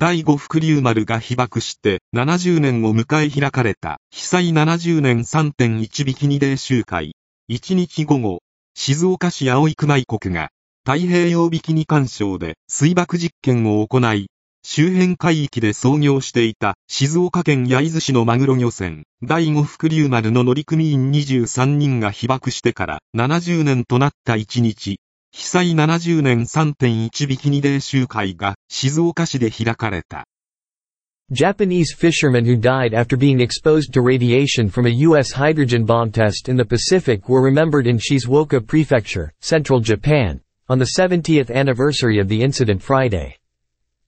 第五福竜丸が被爆して70年を迎え開かれた被災70年3.1ビキニデー集会。1日午後、静岡市葵区内国が太平洋ビキニ干渉で水爆実験を行い、周辺海域で操業していた静岡県焼津市のマグロ漁船第五福竜丸の乗組員23人が被爆してから70年となった1日、被災70年3.1ビキニデー集会が静岡市で開かれた。Japanese fishermen who died after being exposed to radiation from a U.S. hydrogen bomb test in the Pacific were remembered in Shizuoka Prefecture, central Japan, on the 70th anniversary of the incident Friday.